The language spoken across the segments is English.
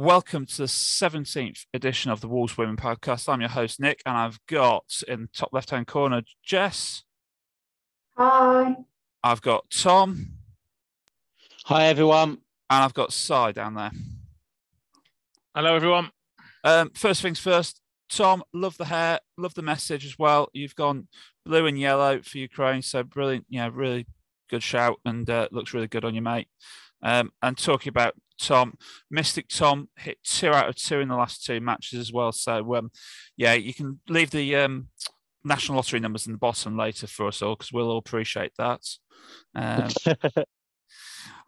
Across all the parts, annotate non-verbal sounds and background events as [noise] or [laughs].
Welcome to the 17th edition of the Wolves Women podcast. I'm your host, Nick, and I've got in the top left hand corner Jess. Hi. I've got Tom. Hi, everyone. And I've got Cy down there. Hello, everyone. Um, first things first, Tom, love the hair, love the message as well. You've gone blue and yellow for Ukraine, so brilliant. Yeah, really good shout, and uh, looks really good on you, mate. Um, and talking about Tom, Mystic Tom hit two out of two in the last two matches as well. So um, yeah, you can leave the um, national lottery numbers in the bottom later for us all because we'll all appreciate that. Um, [laughs]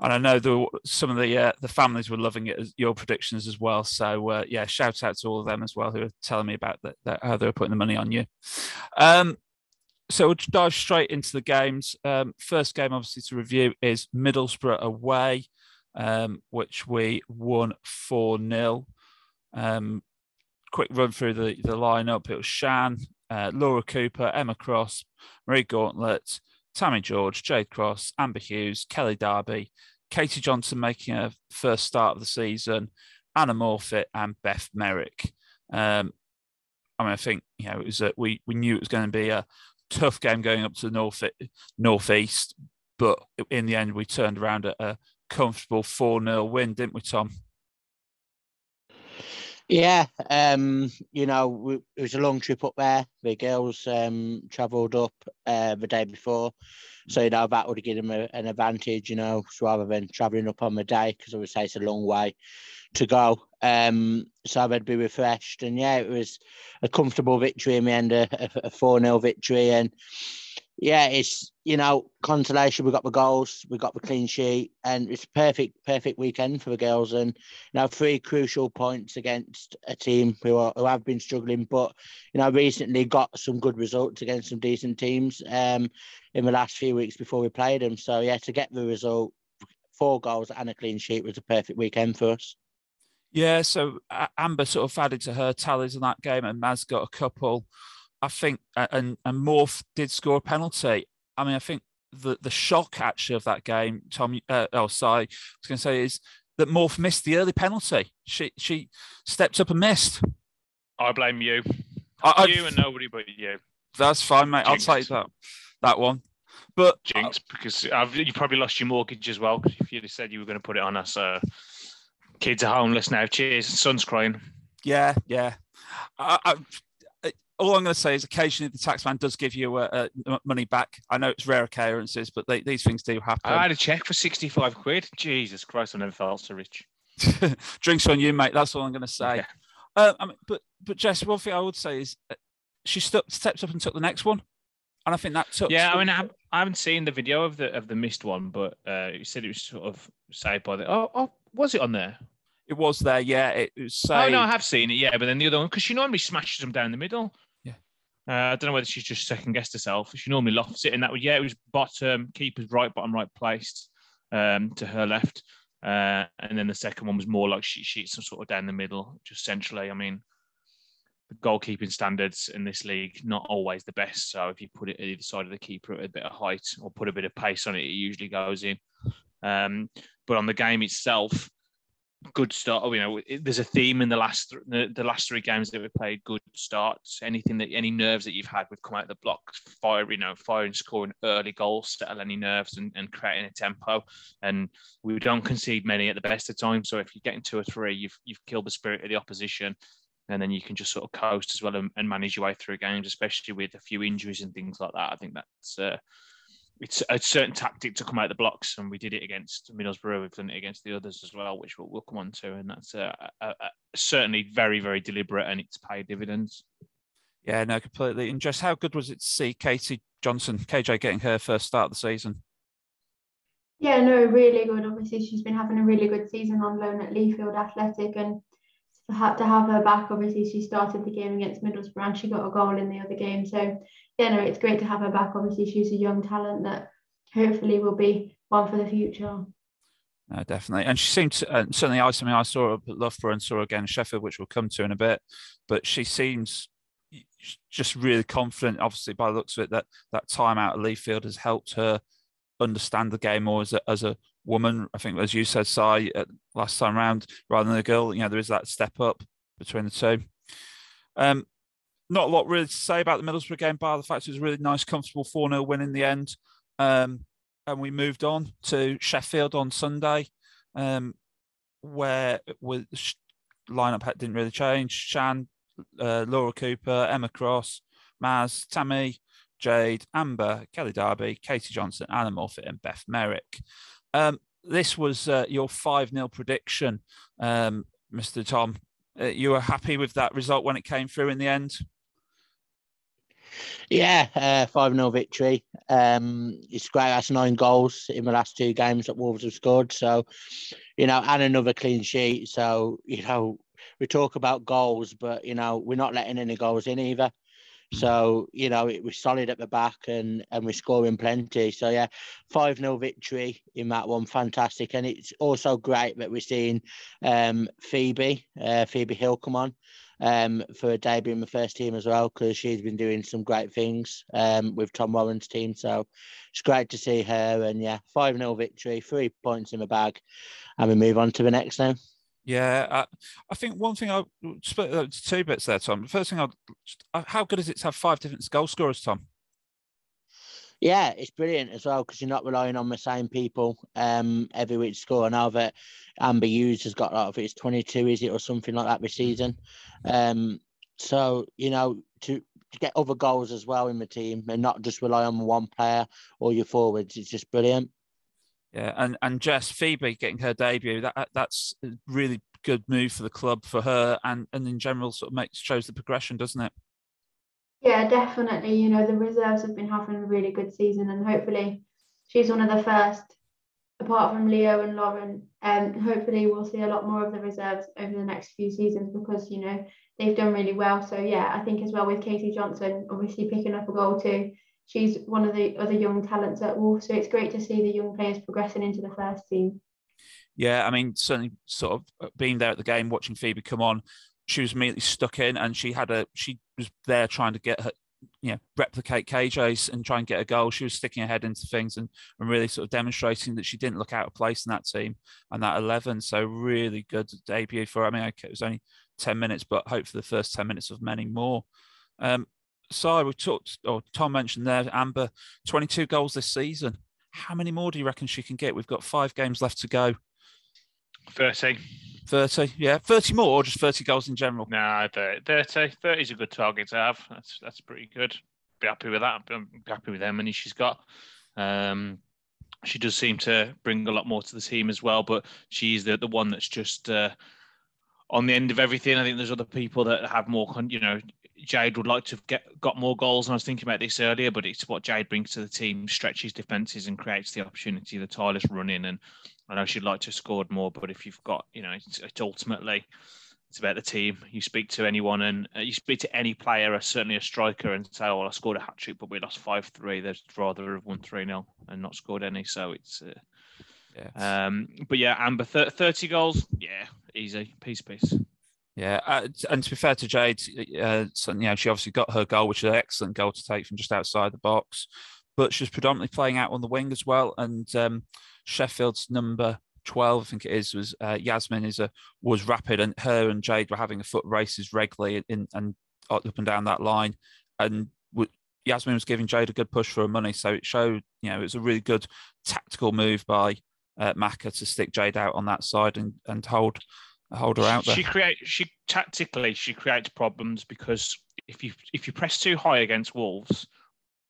and I know the, some of the uh, the families were loving it as your predictions as well. So uh, yeah, shout out to all of them as well who are telling me about that, that how they were putting the money on you. Um, so we'll dive straight into the games. Um, first game, obviously, to review is Middlesbrough away, um, which we won 4 0. Um, quick run through the, the lineup. It was Shan, uh, Laura Cooper, Emma Cross, Marie Gauntlet, Tammy George, Jade Cross, Amber Hughes, Kelly Darby, Katie Johnson making her first start of the season, Anna Morphet, and Beth Merrick. Um, I mean, I think you know it was a, we we knew it was going to be a tough game going up to the north northeast, but in the end we turned around at a comfortable four 0 win, didn't we, Tom? Yeah, um, you know, it was a long trip up there. The girls um, travelled up uh, the day before, so you know that would give them a, an advantage, you know, rather than travelling up on the day because I would say it's a long way to go. Um, so they'd be refreshed, and yeah, it was a comfortable victory in the end, a four 0 victory, and yeah, it's you know consolation. We got the goals, we got the clean sheet, and it's a perfect, perfect weekend for the girls. And you know, three crucial points against a team who are, who have been struggling, but you know, recently got some good results against some decent teams um, in the last few weeks before we played them. So yeah, to get the result, four goals and a clean sheet was a perfect weekend for us. Yeah, so Amber sort of added to her tallies in that game, and Maz got a couple. I think, and and Morph did score a penalty. I mean, I think the the shock actually of that game, Tom, uh, oh, sorry, I was going to say is that Morph missed the early penalty. She she stepped up and missed. I blame you. I, you and nobody but you. That's fine, mate. Jinx. I'll take that that one. But jinx, uh, because I've, you probably lost your mortgage as well. Because if you'd have said you were going to put it on us, uh, kids are homeless now. Cheers, son's crying. Yeah, yeah. I, I, all I'm going to say is occasionally the taxman does give you uh, uh, money back. I know it's rare occurrences, but they, these things do happen. I had a check for 65 quid. Jesus Christ, I never felt so rich. [laughs] Drinks on you, mate. That's all I'm going to say. Yeah. Uh, I mean, but but Jess, one thing I would say is uh, she st- stepped up and took the next one, and I think that took. Yeah, I mean, I, I haven't seen the video of the of the missed one, but uh, you said it was sort of saved by the. Oh, oh, was it on there? It was there, yeah. It was. Saved. Oh no, I have seen it, yeah. But then the other one, because she normally smashes them down the middle. Uh, I don't know whether she's just second guessed herself. She normally lofts it, and that was yeah, it was bottom keeper's right, bottom right placed um, to her left, uh, and then the second one was more like she sheets some sort of down the middle, just centrally. I mean, the goalkeeping standards in this league not always the best. So if you put it either side of the keeper at a bit of height or put a bit of pace on it, it usually goes in. Um, but on the game itself, good start. You know, there's a theme in the last the, last three games that we played. Good starts. Anything that any nerves that you've had, we've come out of the blocks, fire, you know, firing, scoring early goals, settle any nerves, and, and creating a tempo. And we don't concede many at the best of times. So if you're getting two or three, you've you've killed the spirit of the opposition. And then you can just sort of coast as well and, and manage your way through games, especially with a few injuries and things like that. I think that's uh, it's a certain tactic to come out of the blocks, and we did it against Middlesbrough. We've done it against the others as well, which we'll, we'll come on to, and that's uh, a, a, certainly very, very deliberate, and it's paid dividends. Yeah, no, completely. And just how good was it to see Katie Johnson, KJ, getting her first start of the season? Yeah, no, really good. Obviously, she's been having a really good season on loan at Leafield Athletic, and to have her back, obviously, she started the game against Middlesbrough and she got a goal in the other game. So yeah, it's great to have her back. Obviously, she's a young talent that hopefully will be one for the future. No, definitely. And she seemed to, uh, certainly I, mean, I saw her at Loughborough and saw her again Sheffield, which we'll come to in a bit. But she seems just really confident, obviously, by the looks of it, that that time out at Leafield has helped her understand the game more as a, as a woman. I think, as you said, Si, last time round, rather than a girl, you know, there is that step up between the two. Um, not a lot really to say about the Middlesbrough game, bar the fact it was a really nice, comfortable 4 0 win in the end. Um, and we moved on to Sheffield on Sunday, um, where with lineup didn't really change. Shan, uh, Laura Cooper, Emma Cross, Maz, Tammy, Jade, Amber, Kelly Darby, Katie Johnson, Anna Morphet, and Beth Merrick. Um, this was uh, your 5 0 prediction, um, Mr. Tom. Uh, you were happy with that result when it came through in the end? Yeah, uh, 5 uh, 0 victory. Um, it's great. That's nine goals in the last two games that Wolves have scored. So, you know, and another clean sheet. So, you know, we talk about goals, but, you know, we're not letting any goals in either. So, you know, it was solid at the back and, and we're scoring plenty. So, yeah, 5 0 victory in that one. Fantastic. And it's also great that we're seeing um, Phoebe, uh, Phoebe Hill come on um, for a debut in the first team as well because she's been doing some great things um, with Tom Warren's team. So it's great to see her. And yeah, 5 0 victory, three points in the bag. And we move on to the next now. Yeah, I, I think one thing I split two bits there, Tom. The first thing, I how good is it to have five different goal scorers, Tom? Yeah, it's brilliant as well because you're not relying on the same people um, every week to score. Now that Amber Hughes has got, like, it's 22, is it, or something like that this season. Um, so, you know, to, to get other goals as well in the team and not just rely on one player or your forwards, it's just brilliant. Yeah, and and Jess Phoebe getting her debut that that's a really good move for the club for her and and in general sort of makes shows the progression, doesn't it? Yeah, definitely. You know, the reserves have been having a really good season, and hopefully, she's one of the first, apart from Leo and Lauren. And um, hopefully, we'll see a lot more of the reserves over the next few seasons because you know they've done really well. So yeah, I think as well with Katie Johnson, obviously picking up a goal too. She's one of the other young talents at Wolves, so it's great to see the young players progressing into the first team. Yeah, I mean, certainly, sort of being there at the game, watching Phoebe come on, she was immediately stuck in and she had a she was there trying to get her you know replicate KJ's and try and get a goal. She was sticking her head into things and, and really sort of demonstrating that she didn't look out of place in that team and that eleven. So really good debut for. Her. I mean, it was only ten minutes, but hope for the first ten minutes of many more. Um, so we talked, or Tom mentioned there, Amber, twenty-two goals this season. How many more do you reckon she can get? We've got five games left to go. Thirty. 30, yeah. 30 more or just 30 goals in general? No, 30. 30 is a good target to have. That's that's pretty good. Be happy with that. I'm happy with how many she's got. Um, she does seem to bring a lot more to the team as well, but she's the, the one that's just uh, on the end of everything. I think there's other people that have more, you know, Jade would like to have get got more goals, and I was thinking about this earlier. But it's what Jade brings to the team, stretches defenses and creates the opportunity. The tireless running, and I know she'd like to have scored more. But if you've got, you know, it's, it's ultimately it's about the team. You speak to anyone, and uh, you speak to any player, certainly a striker, and say, "Oh, well, I scored a hat trick, but we lost five three. They'd rather have won three 0 and not scored any. So it's. Uh, yeah. Um, but yeah, Amber, 30 goals, yeah, easy, piece, piece. Yeah, uh, and to be fair to Jade, uh, so, you know, she obviously got her goal, which is an excellent goal to take from just outside the box. But she was predominantly playing out on the wing as well. And um, Sheffield's number 12, I think it is, was uh, Yasmin is a was rapid, and her and Jade were having a foot races regularly in and up and down that line. And w- Yasmin was giving Jade a good push for her money, so it showed, you know, it was a really good tactical move by uh, Maka to stick Jade out on that side and and hold hold her out there. She create she tactically she creates problems because if you if you press too high against Wolves,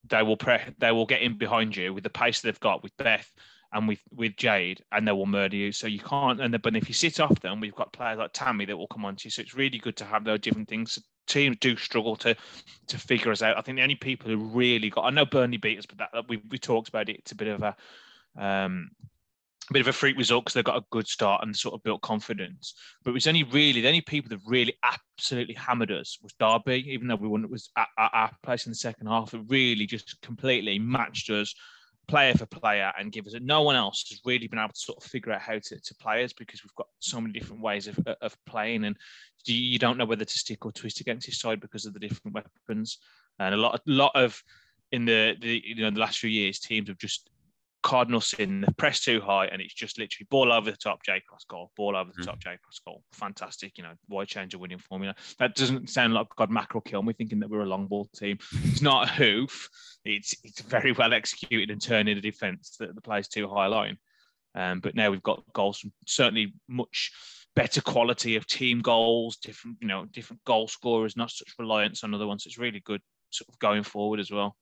they will pre- they will get in behind you with the pace they've got with Beth and with with Jade, and they will murder you. So you can't. And the, but if you sit off them, we've got players like Tammy that will come on to you. So it's really good to have those different things. Teams do struggle to to figure us out. I think the only people who really got. I know Burnley beat us, but that we we talked about it. It's a bit of a um, a bit of a freak result because they've got a good start and sort of built confidence. But it was only really the only people that really absolutely hammered us was Derby, even though we won it was at, at our place in the second half. It really just completely matched us player for player and give us. No one else has really been able to sort of figure out how to, to play us because we've got so many different ways of, of playing and you don't know whether to stick or twist against his side because of the different weapons. And a lot, a lot of in the, the you know the last few years, teams have just Cardinals in the press too high, and it's just literally ball over the top, J cross goal, ball over the mm. top, J cross goal. Fantastic, you know, why change a winning formula? That doesn't sound like God mackerel kill me thinking that we're a long ball team. It's not a hoof. It's it's very well executed and turning the defence that the plays too high line. Um, but now we've got goals from certainly much better quality of team goals, different you know different goal scorers, not such reliance on other ones. It's really good sort of going forward as well.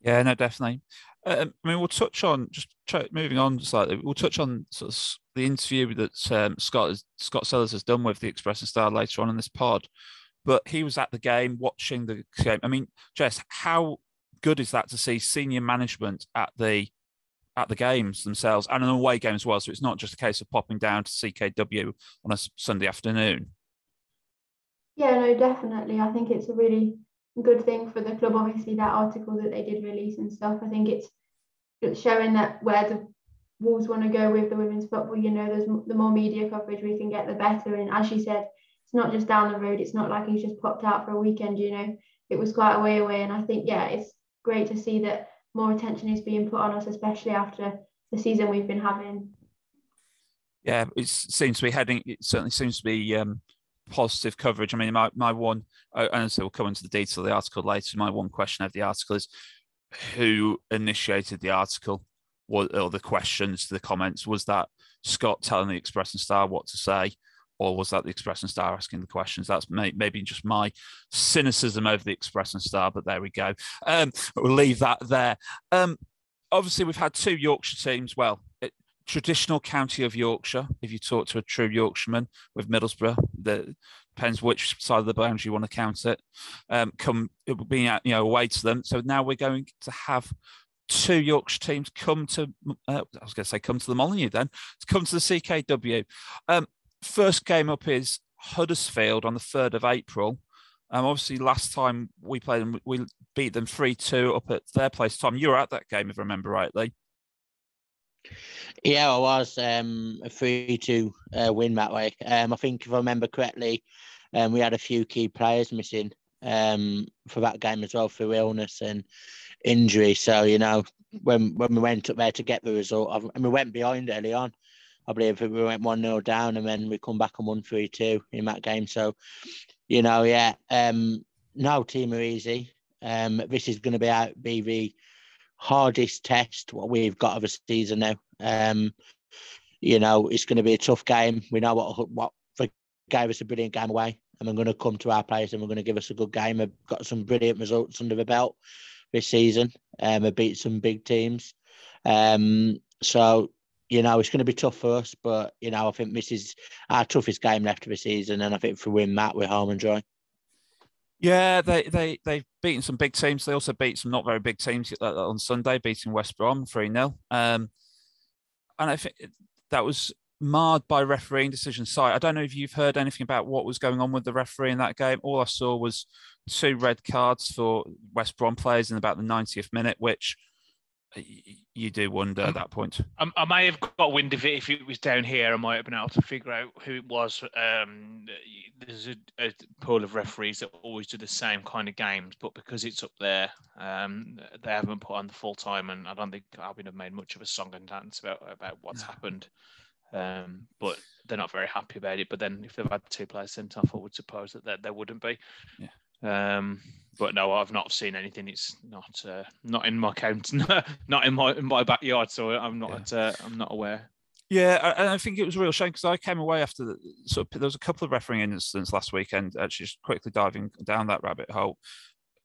Yeah, no, definitely. Um, I mean, we'll touch on just try, moving on slightly. We'll touch on sort of the interview that um, Scott has, Scott Sellars has done with the Express and Star later on in this pod. But he was at the game watching the game. I mean, Jess, how good is that to see senior management at the at the games themselves and an away game as well? So it's not just a case of popping down to CKW on a Sunday afternoon. Yeah, no, definitely. I think it's a really good thing for the club. Obviously, that article that they did release and stuff. I think it's showing that where the Wolves want to go with the women's football. You know, there's the more media coverage we can get, the better. And as you said, it's not just down the road. It's not like he's just popped out for a weekend. You know, it was quite a way away. And I think yeah, it's great to see that more attention is being put on us, especially after the season we've been having. Yeah, it seems to be heading. It certainly seems to be um, positive coverage. I mean, my, my one, and so we'll come into the detail of the article later. My one question of the article is who initiated the article or, or the questions, the comments? Was that Scott telling the Express and Star what to say? Or was that the Express and Star asking the questions? That's may, maybe just my cynicism over the Express and Star, but there we go. Um, we'll leave that there. Um, obviously, we've had two Yorkshire teams. Well, traditional county of Yorkshire, if you talk to a true Yorkshireman with Middlesbrough, the depends which side of the boundary you want to count it, um, come being you know away to them. So now we're going to have two Yorkshire teams come to uh, I was going to say come to the Molyneux then to come to the CKW. Um, first game up is Huddersfield on the third of April. Um, obviously, last time we played them, we beat them 3 2 up at their place. Tom, you were at that game, if I remember rightly. Yeah, I was um, a three two uh, win that way. Um, I think if I remember correctly, um, we had a few key players missing um, for that game as well through illness and injury. So you know, when when we went up there to get the result, and we went behind early on. I believe we went one 0 down, and then we come back and won three two in that game. So, you know, yeah, um, no team are easy. Um, this is going to be be the hardest test what we've got of a season now. Um, you know, it's going to be a tough game. We know what what gave us a brilliant game away, and we're going to come to our place and we're going to give us a good game. We've got some brilliant results under the belt this season. Um, we beat some big teams. Um, so you know, it's going to be tough for us, but you know, I think this is our toughest game left of the season, and I think if we win that, we're home and dry. Yeah, they they they've beaten some big teams. They also beat some not very big teams on Sunday, beating West Brom three 0 um, and I think that was marred by refereeing decisions. I don't know if you've heard anything about what was going on with the referee in that game. All I saw was two red cards for West Brom players in about the 90th minute, which you do wonder at that point. I, I, may have got wind of it if it was down here. I might have been able to figure out who it was. Um, there's a, a, pool of referees that always do the same kind of games, but because it's up there, um, they haven't put on the full time, and I don't think Albion have made much of a song and dance about about what's no. happened. Um, but they're not very happy about it. But then if they've had two players sent off, I would suppose that there, there wouldn't be. Yeah. Um, but no, I've not seen anything. It's not uh, not in my count, [laughs] not in my in my backyard, so I'm not yeah. uh, I'm not aware. Yeah, and I think it was a real shame because I came away after the sort of there was a couple of refereeing incidents last weekend. Actually, just quickly diving down that rabbit hole.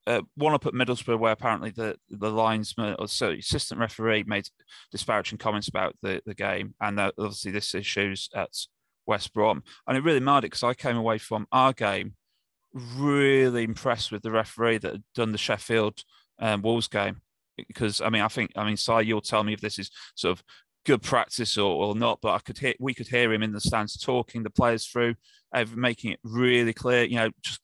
Uh, one up at Middlesbrough, where apparently the the linesman or so assistant referee made disparaging comments about the the game, and uh, obviously this issues at West Brom, and it really marred it because I came away from our game really impressed with the referee that had done the Sheffield um, Wolves game because I mean I think I mean Si, you'll tell me if this is sort of good practice or, or not, but I could hear we could hear him in the stands talking the players through, making it really clear. You know, just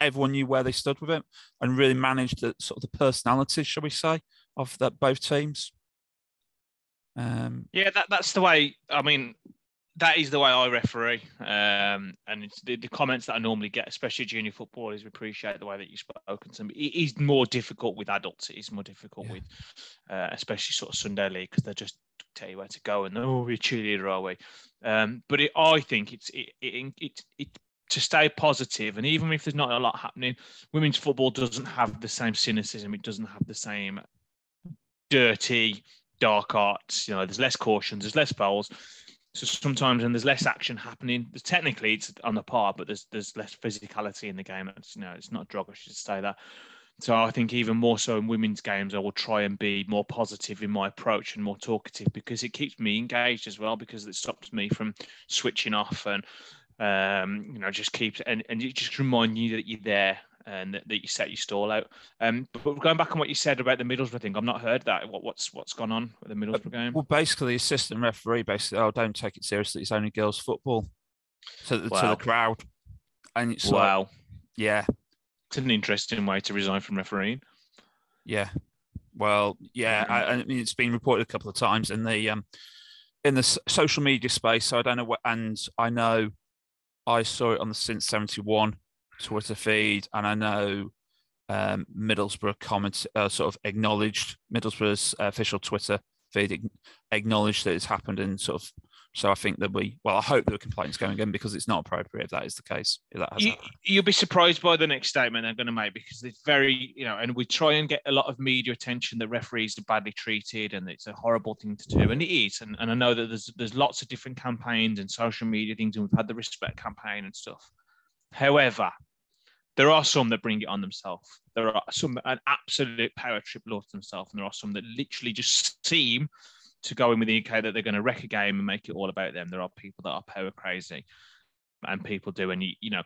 everyone knew where they stood with him and really managed the sort of the personalities, shall we say, of that both teams. Um, yeah, that, that's the way. I mean, that is the way I referee. Um, and it's the, the, comments that I normally get, especially junior footballers, we appreciate the way that you've spoken to them. It is more difficult with adults. It is more difficult yeah. with, uh, especially sort of Sunday league, because they just tell you where to go and oh, we're cheerleader, are we? Um, but it, I think it's it, it, it, it to stay positive, and even if there's not a lot happening, women's football doesn't have the same cynicism. It doesn't have the same dirty, dark arts. You know, there's less cautions, there's less fouls so sometimes, when there's less action happening. Technically, it's on the par, but there's there's less physicality in the game. It's you know, it's not a drug. I should say that. So I think even more so in women's games, I will try and be more positive in my approach and more talkative because it keeps me engaged as well. Because it stops me from switching off and um, you know just keeps and and it just remind you that you're there and that, that, you set your stall out. Um, but, going back on what you said about the Middlesbrough thing, I've not heard that. What, what's what's gone on with the Middlesbrough game? Well, basically, the assistant referee basically, oh, don't take it seriously. It's only girls' football to, wow. to the crowd, and it's wow, like, yeah, it's an interesting way to resign from refereeing. Yeah, well, yeah, I, I mean, it's been reported a couple of times in the um in the social media space. So I don't know what, and I know I saw it on the since seventy one Twitter feed, and I know um, Middlesbrough comments uh, sort of acknowledged Middlesbrough's official Twitter feed acknowledged that it's happened, and sort of. So I think that we, well, I hope there are complaints going in because it's not appropriate if that is the case. If that you, you'll be surprised by the next statement they're going to make because it's very, you know, and we try and get a lot of media attention that referees are badly treated and it's a horrible thing to do, and it is. And, and I know that there's there's lots of different campaigns and social media things, and we've had the respect campaign and stuff. However, there are some that bring it on themselves. There are some an absolute power trip loads themselves, and there are some that literally just seem to go in with the UK that they're going to wreck a game and make it all about them. There are people that are power crazy, and people do, and you you know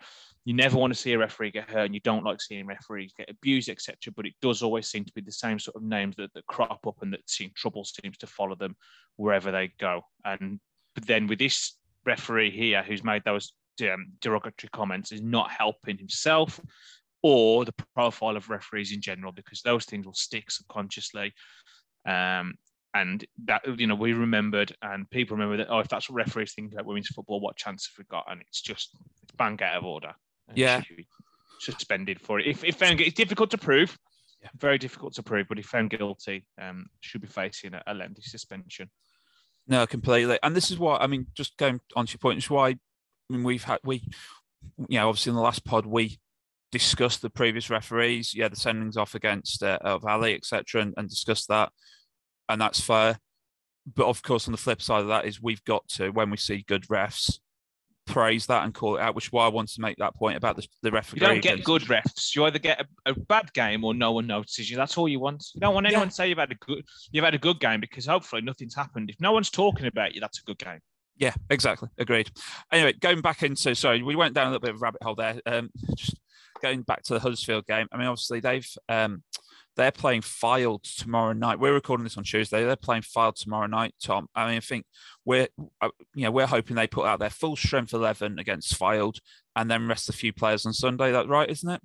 you never want to see a referee get hurt, and you don't like seeing referees get abused, etc. But it does always seem to be the same sort of names that, that crop up, and that seem trouble seems to follow them wherever they go. And but then with this referee here, who's made those um, derogatory comments is not helping himself or the profile of referees in general, because those things will stick subconsciously. Um, and that you know we remembered, and people remember that. Oh, if that's what referees think about women's football, what chance have we got? And it's just it's bang out of order. Yeah, suspended for it. If, if found it's difficult to prove, yeah. very difficult to prove. But if found guilty, um, should be facing a, a lengthy suspension. No, completely. And this is why I mean, just going on to your point, is why I mean, we've had we, you know, obviously in the last pod we discussed the previous referees, yeah, the sendings off against uh, Valley, etc., and, and discussed that, and that's fair. But of course, on the flip side of that is we've got to when we see good refs praise that and call it out, which is why I wanted to make that point about the, the referee. You don't get good refs. You either get a, a, bad game or no one notices you. That's all you want. You don't want anyone yeah. to say you've had a good you've had a good game because hopefully nothing's happened. If no one's talking about you, that's a good game. Yeah, exactly. Agreed. Anyway, going back into sorry, we went down a little bit of a rabbit hole there. Um, just going back to the Huddersfield game. I mean, obviously they've um, they're playing Fylde tomorrow night. We're recording this on Tuesday. They're playing Fylde tomorrow night. Tom, I mean, I think we're uh, you know we're hoping they put out their full strength eleven against Fylde and then rest a few players on Sunday. That right, isn't it?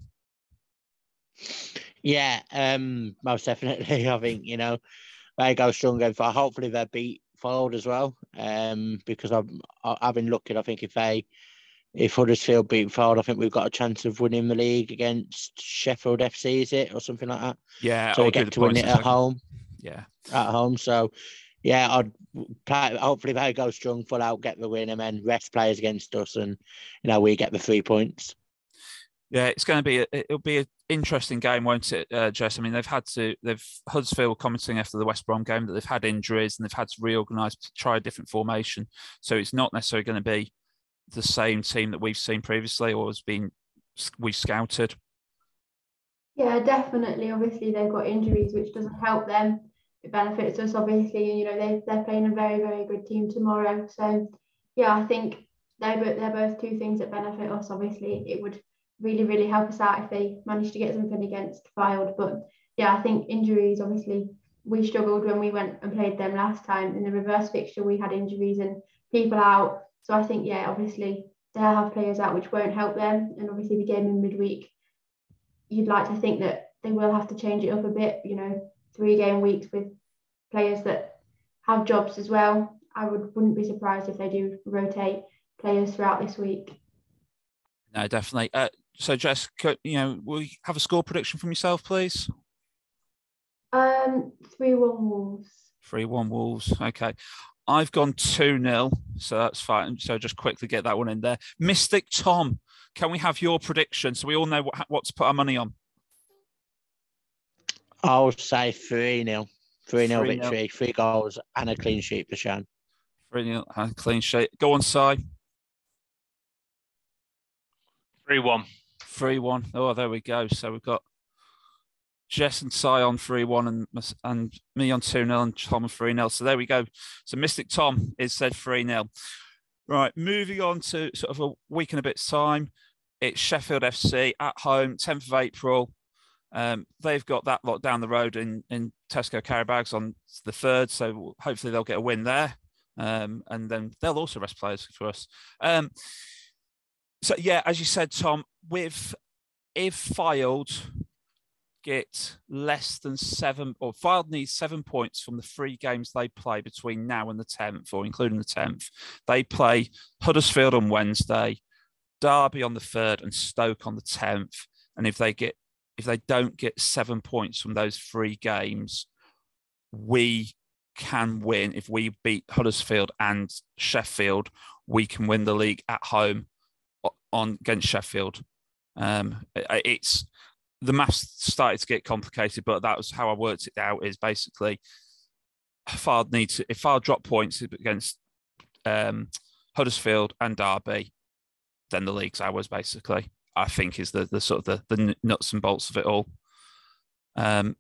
Yeah, um, most definitely. [laughs] I think you know they go strong going for. Hopefully they beat Fylde as well. Um, because I'm I've been looking. I think if they if Huddersfield beat Fylde, I think we've got a chance of winning the league against Sheffield FC, is it, or something like that? Yeah. So we get to win it at home. Yeah. At home. So, yeah, I'd play, hopefully they go strong, full out, get the win, and then rest players against us, and you know we get the three points. Yeah, it's going to be a, it'll be an interesting game, won't it, uh, Jess? I mean, they've had to they've Huddersfield commenting after the West Brom game that they've had injuries and they've had to reorganise to try a different formation. So it's not necessarily going to be the same team that we've seen previously or has been we've scouted. Yeah, definitely. Obviously, they've got injuries, which doesn't help them. It benefits us, obviously. You know, they they're playing a very very good team tomorrow. So yeah, I think they're they're both two things that benefit us. Obviously, it would really, really help us out if they manage to get something against Fylde. But yeah, I think injuries, obviously, we struggled when we went and played them last time. In the reverse fixture, we had injuries and people out. So I think, yeah, obviously, they'll have players out which won't help them. And obviously, the game in midweek, you'd like to think that they will have to change it up a bit, you know, three game weeks with players that have jobs as well. I would wouldn't be surprised if they do rotate players throughout this week. No, definitely. Uh, so, Jess, you know, will you have a score prediction from yourself, please? Um, three one Wolves. Three one Wolves. Okay. I've gone 2 0, so that's fine. So just quickly get that one in there. Mystic Tom, can we have your prediction so we all know what, what to put our money on? I'll say 3 0. 3 0 victory, three goals, and a clean sheet for Shan. 3 0 and clean sheet. Go on, Si. 3 1. 3 1. Oh, there we go. So we've got Jess and Si on 3 1 and, and me on 2 0 and Tom 3 0. So there we go. So Mystic Tom is said 3 0. Right, moving on to sort of a week and a bit's time. It's Sheffield FC at home, 10th of April. Um, they've got that lot down the road in, in Tesco Carabags on the third, so hopefully they'll get a win there. Um, and then they'll also rest players for us. Um, so yeah, as you said, Tom, with if Fylde get less than seven, or Fylde needs seven points from the three games they play between now and the 10th, or including the 10th. They play Huddersfield on Wednesday, Derby on the 3rd, and Stoke on the 10th. And if they get if they don't get seven points from those three games, we can win. If we beat Huddersfield and Sheffield, we can win the league at home on against Sheffield. Um, it's the maths started to get complicated, but that was how I worked it out. Is basically if I need to, if I drop points against um, Huddersfield and Derby, then the league's ours. Basically, I think is the the sort of the, the nuts and bolts of it all. Um,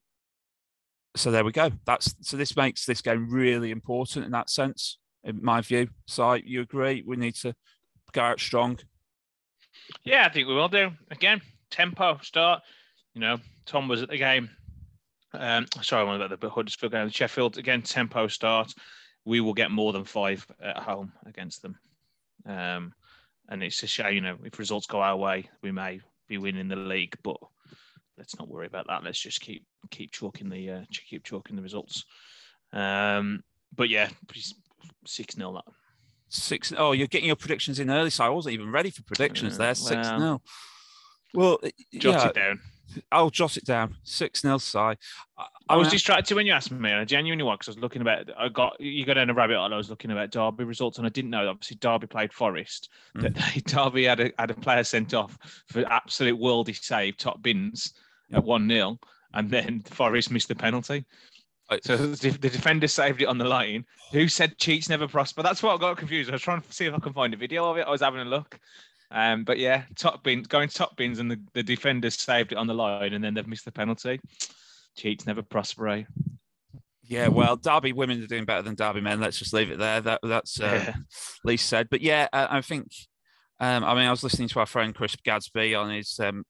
so there we go. That's so this makes this game really important in that sense, in my view. So you agree? We need to go out strong. Yeah, I think we will do. Again, tempo start you know, Tom was at the game. Um, sorry, I want about the Huddersfield game. Sheffield again, tempo start. We will get more than five at home against them. Um, and it's a shame, you know, if results go our way, we may be winning the league, but let's not worry about that. Let's just keep keep chalking the uh, keep chalking the results. Um, but yeah, six 0 that. Six. Oh, you're getting your predictions in early, so I wasn't even ready for predictions. There, six 0 Well, jot yeah. it down. I'll jot it down. Six 0 Si. I, I was distracted when you asked me, and I genuinely was because I was looking about. I got you got in a rabbit hole. I was looking about Derby results, and I didn't know. Obviously, Derby played Forest. Mm. That they, [laughs] Derby had a had a player sent off for absolute worldy save, top bins at one 0 and then Forest missed the penalty. So the defender saved it on the line. Who said cheats never prosper? That's what I got confused. I was trying to see if I can find a video of it. I was having a look, um, but yeah, top bins going top bins, and the, the defenders saved it on the line, and then they've missed the penalty. Cheats never prosper. Eh? Yeah, well, Derby women are doing better than Derby men. Let's just leave it there. That that's uh, yeah. least said. But yeah, I, I think. Um, I mean, I was listening to our friend Chris Gadsby on his um,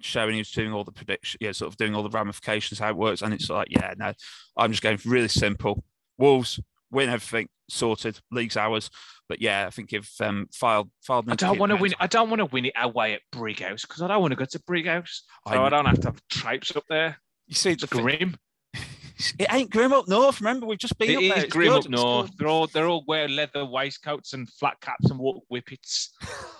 show, and he was doing all the prediction, yeah, sort of doing all the ramifications how it works, and it's like, yeah, no, I'm just going really simple. Wolves win everything, sorted, league's ours. But yeah, I think if um, filed Fylde, I don't want to win. I don't want to win it away at Brighouse because I don't want to go to Brighouse. So I, I, don't have to have tripes up there. You see, it's the grim. [laughs] It ain't grim up north. Remember, we've just been. It up is there. grim up north. They're all they're all wear leather waistcoats and flat caps and walk whippets. [laughs]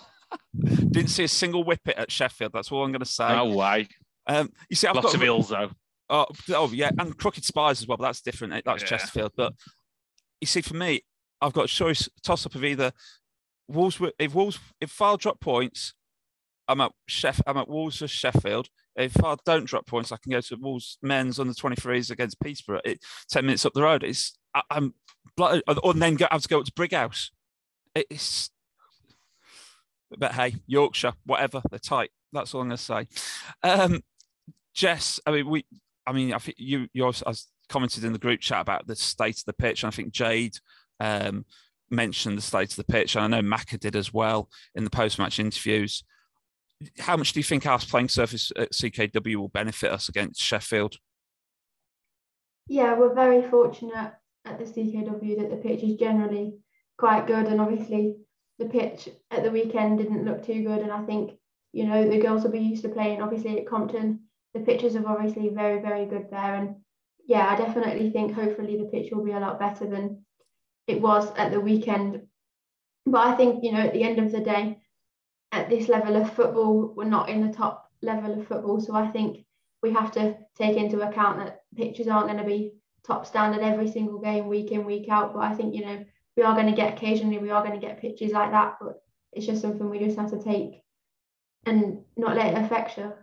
Didn't see a single whippet at Sheffield. That's all I'm going to say. No way. Um, you see, I've lots got of hills though. Oh, oh yeah, and crooked spies as well. But that's different. That's yeah. Chesterfield. But you see, for me, I've got a choice toss up of either Wolves. If Wolves, if Fylde drop points, I'm at Sheff. I'm at Wolves or Sheffield. If I don't drop points, I can go to Wolves men's on the 23s against Peterborough. It, Ten minutes up the road. It's I, am or then go, I have to go to Brighouse. It's but hey, Yorkshire, whatever, they're tight. That's all I'm going to say. Um, Jess, I mean, we, I mean, I think you, you commented in the group chat about the state of the pitch. And I think Jade um, mentioned the state of the pitch, and I know Maka did as well in the post-match interviews. How much do you think our playing surface at CKW will benefit us against Sheffield? Yeah, we're very fortunate at the CKW that the pitch is generally quite good, and obviously the pitch at the weekend didn't look too good. And I think you know the girls will be used to playing obviously at Compton. The pitches are obviously very very good there, and yeah, I definitely think hopefully the pitch will be a lot better than it was at the weekend. But I think, you know, at the end of the day, at this level of football, we're not in the top level of football. So I think we have to take into account that pitches aren't going to be top standard every single game, week in, week out. But I think, you know, we are going to get occasionally, we are going to get pitches like that. But it's just something we just have to take and not let it affect us.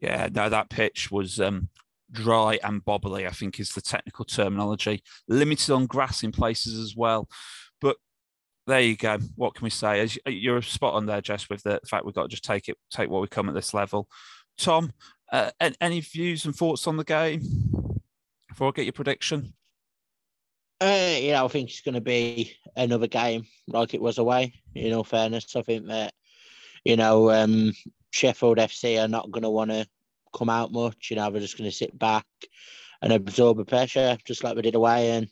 Yeah, no, that pitch was um, dry and bobbly, I think is the technical terminology. Limited on grass in places as well. But there you go. What can we say? As you're spot on there, Jess, with the fact we've got to just take it, take what we come at this level. Tom, uh, any views and thoughts on the game before I get your prediction? Uh, yeah, I think it's going to be another game like it was away. In all fairness, I think that you know um, Sheffield FC are not going to want to come out much. You know, we're just going to sit back and absorb the pressure, just like we did away. And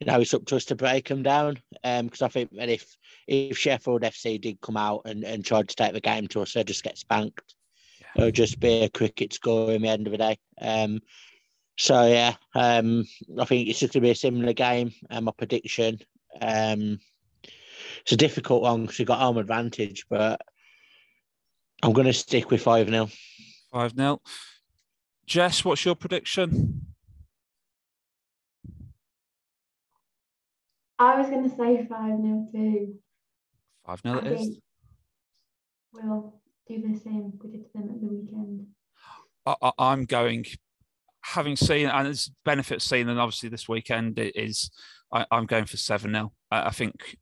you know, it's up to us to break them down. Because um, I think that if if Sheffield FC did come out and, and tried to take the game to us, they'd just get spanked. Yeah. It'll just be a cricket score in the end of the day. Um, so yeah, um, I think it's just going to be a similar game. Um, my prediction. Um, it's a difficult one because we've got home advantage, but I'm going to stick with five 0 Five 0 Jess, what's your prediction? I was going to say five 0 too. Five 0 it is. We'll do the same we did to them at the weekend. I, I'm going having seen and it's benefit seen and obviously this weekend it is I, am going for 7 0 I, think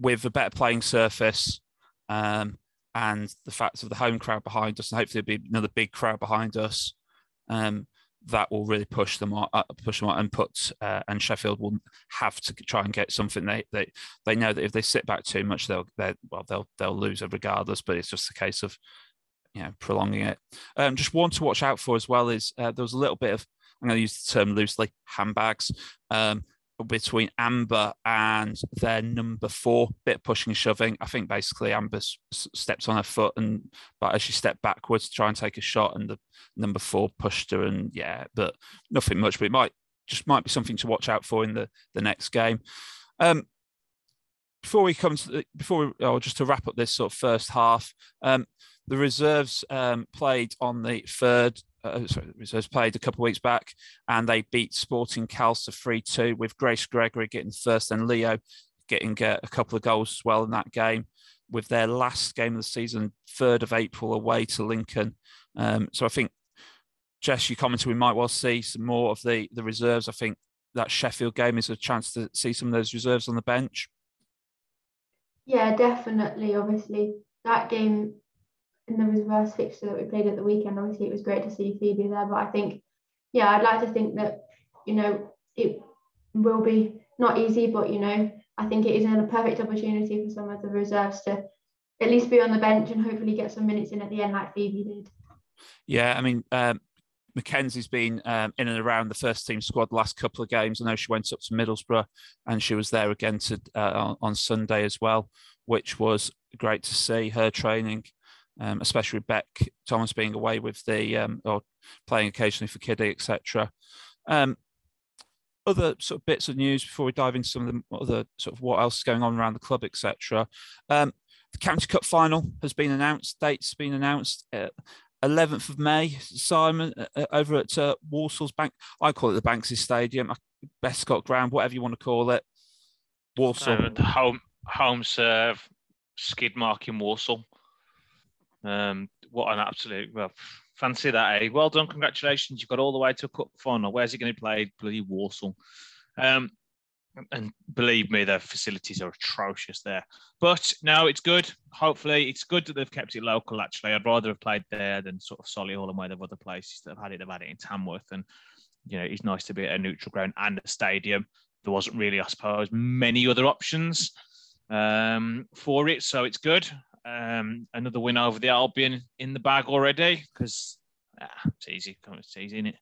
with a better playing surface um, and the fact of the home crowd behind us and hopefully there'll be another big crowd behind us um, that will really push them on, push them on and put uh, and Sheffield will have to try and get something. They they they know that if they sit back too much they'll they well they'll they'll lose it regardless but it's just a case of you know, prolonging it. Um, just one to watch out for as well is uh, there was a little bit of I'm going to use the term loosely handbags um, between Amber and their number four bit pushing and shoving. I think basically Amber s- stepped on her foot and but as she stepped backwards to try and take a shot and the number four pushed her and yeah, but nothing much. But it might just might be something to watch out for in the the next game. Um, before we come to the, before we, oh, just to wrap up this sort of first half, um, the reserves um, played on the third. Uh, sorry, the reserves played a couple of weeks back, and they beat Sporting Khalsa three two with Grace Gregory getting first, and Leo getting uh, a couple of goals as well in that game. With their last game of the season, third of April away to Lincoln. Um, so I think, Jess, you commented we might well see some more of the the reserves. I think that Sheffield game is a chance to see some of those reserves on the bench. Yeah, definitely. Obviously, that game in the reverse fixture that we played at the weekend, obviously it was great to see Phoebe there. But I think, yeah, I'd like to think that, you know, it will be not easy, but, you know, I think it is a perfect opportunity for some of the reserves to at least be on the bench and hopefully get some minutes in at the end like Phoebe did. Yeah, I mean, um, Mackenzie's been um, in and around the first team squad last couple of games. I know she went up to Middlesbrough and she was there again to, uh, on, on Sunday as well, which was great to see her training um, especially Beck Thomas being away with the um, or playing occasionally for Kiddie, etc. Um, other sort of bits of news before we dive into some of the other sort of what else is going on around the club, etc. Um, the County Cup final has been announced. Dates been announced. Uh, 11th of May, Simon, uh, uh, over at uh, Walsall's Bank. I call it the Banks's Stadium, Bescot Ground, whatever you want to call it. Walsall. Uh, home home serve, skid mark in Walsall. Um, what an absolute well, fancy that, eh? Well done, congratulations! You've got all the way to a cup final. Where's it going to be played? Bloody Walsall. Um, and believe me, the facilities are atrocious there. But no, it's good. Hopefully, it's good that they've kept it local. Actually, I'd rather have played there than sort of Solihull and where they've other places that have had it. They've had it in Tamworth, and you know, it's nice to be at a neutral ground and a stadium. There wasn't really, I suppose, many other options um, for it, so it's good um, another win over the Albion in the bag already because ah, it's easy. It's easy, isn't it?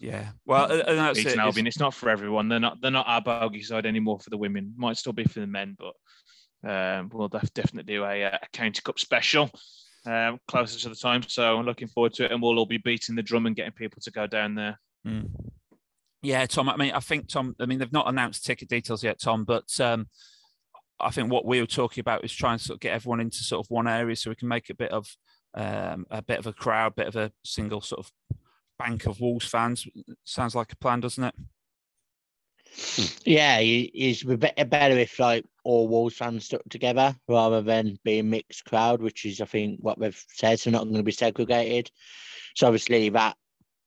Yeah. Well, and that's it. Albion. It's... it's not for everyone. They're not. They're not our bogey side anymore for the women. Might still be for the men, but um, we'll def- definitely do a, a county cup special um, closer to the time. So I'm looking forward to it, and we'll all be beating the drum and getting people to go down there. Mm. Yeah, Tom. I mean, I think Tom. I mean, they've not announced ticket details yet, Tom. But um, I think what we were talking about is trying to sort of get everyone into sort of one area so we can make a bit of um, a bit of a crowd, bit of a single sort of bank of Wolves fans. Sounds like a plan, doesn't it? Yeah, it's better if like all Wolves fans stuck together rather than being mixed crowd, which is I think what they've said. So not going to be segregated. So obviously that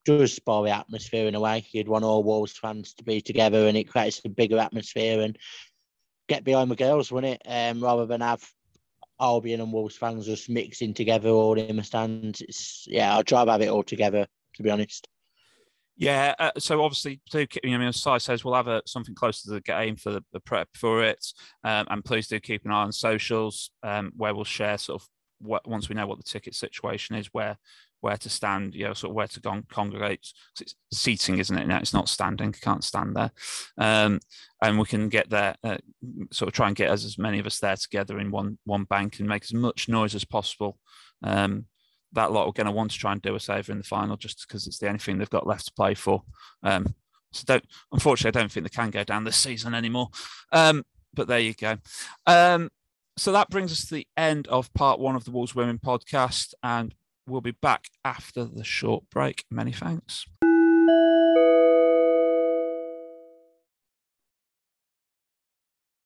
does spoil the atmosphere in a way. You'd want all Wolves fans to be together, and it creates a bigger atmosphere and get behind the girls, wouldn't it? Um, rather than have Albion and Wolves fans just mixing together all in the stands. It's yeah, I'd rather have it all together to be honest. Yeah, uh, so obviously, do keep, I mean, as Si says, we'll have a, something close to the game for the, the prep for it, um, and please do keep an eye on socials um, where we'll share sort of what, once we know what the ticket situation is, where where to stand, you know, sort of where to go congregate. It's seating, isn't it? Now it's not standing. You can't stand there, um, and we can get there. Uh, sort of try and get as, as many of us there together in one one bank and make as much noise as possible. Um, that lot are going to want to try and do us over in the final just because it's the only thing they've got left to play for. Um, so don't, unfortunately, I don't think they can go down this season anymore. Um, but there you go. Um, so that brings us to the end of part one of the Wolves Women podcast, and we'll be back after the short break. Many thanks.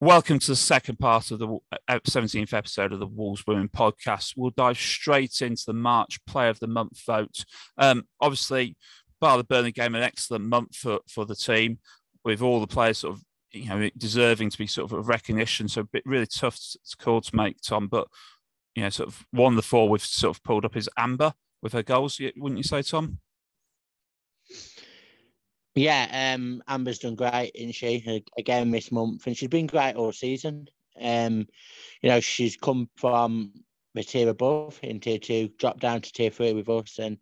Welcome to the second part of the 17th uh, episode of the Wolves Women podcast. We'll dive straight into the March Player of the Month vote. Um, obviously, bar the Burnley game, an excellent month for, for the team, with all the players sort of you know deserving to be sort of a recognition. So bit really tough call to make, Tom. But you know, sort of one of the four we've sort of pulled up is Amber with her goals. Wouldn't you say, Tom? Yeah, um, Amber's done great, isn't she? Again this month, and she's been great all season. Um, you know, she's come from the tier above in tier two, dropped down to tier three with us, and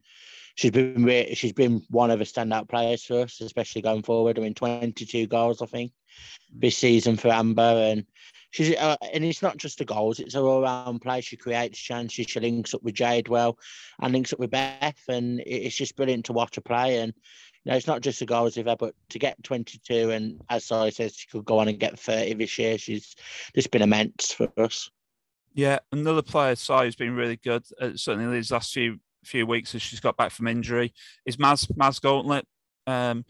she's been re- she's been one of the standout players for us, especially going forward. I mean, twenty two goals, I think, this season for Amber, and she's uh, and it's not just the goals; it's her all round play. She creates chances. She links up with Jade well, and links up with Beth, and it's just brilliant to watch her play. And know, it's not just the goals with but to get 22 and as Sally says, she could go on and get 30 this year. She's just been immense for us. Yeah, another player, Si, has been really good. Uh, certainly these last few few weeks as she's got back from injury is Maz Maz Gauntlet. Um,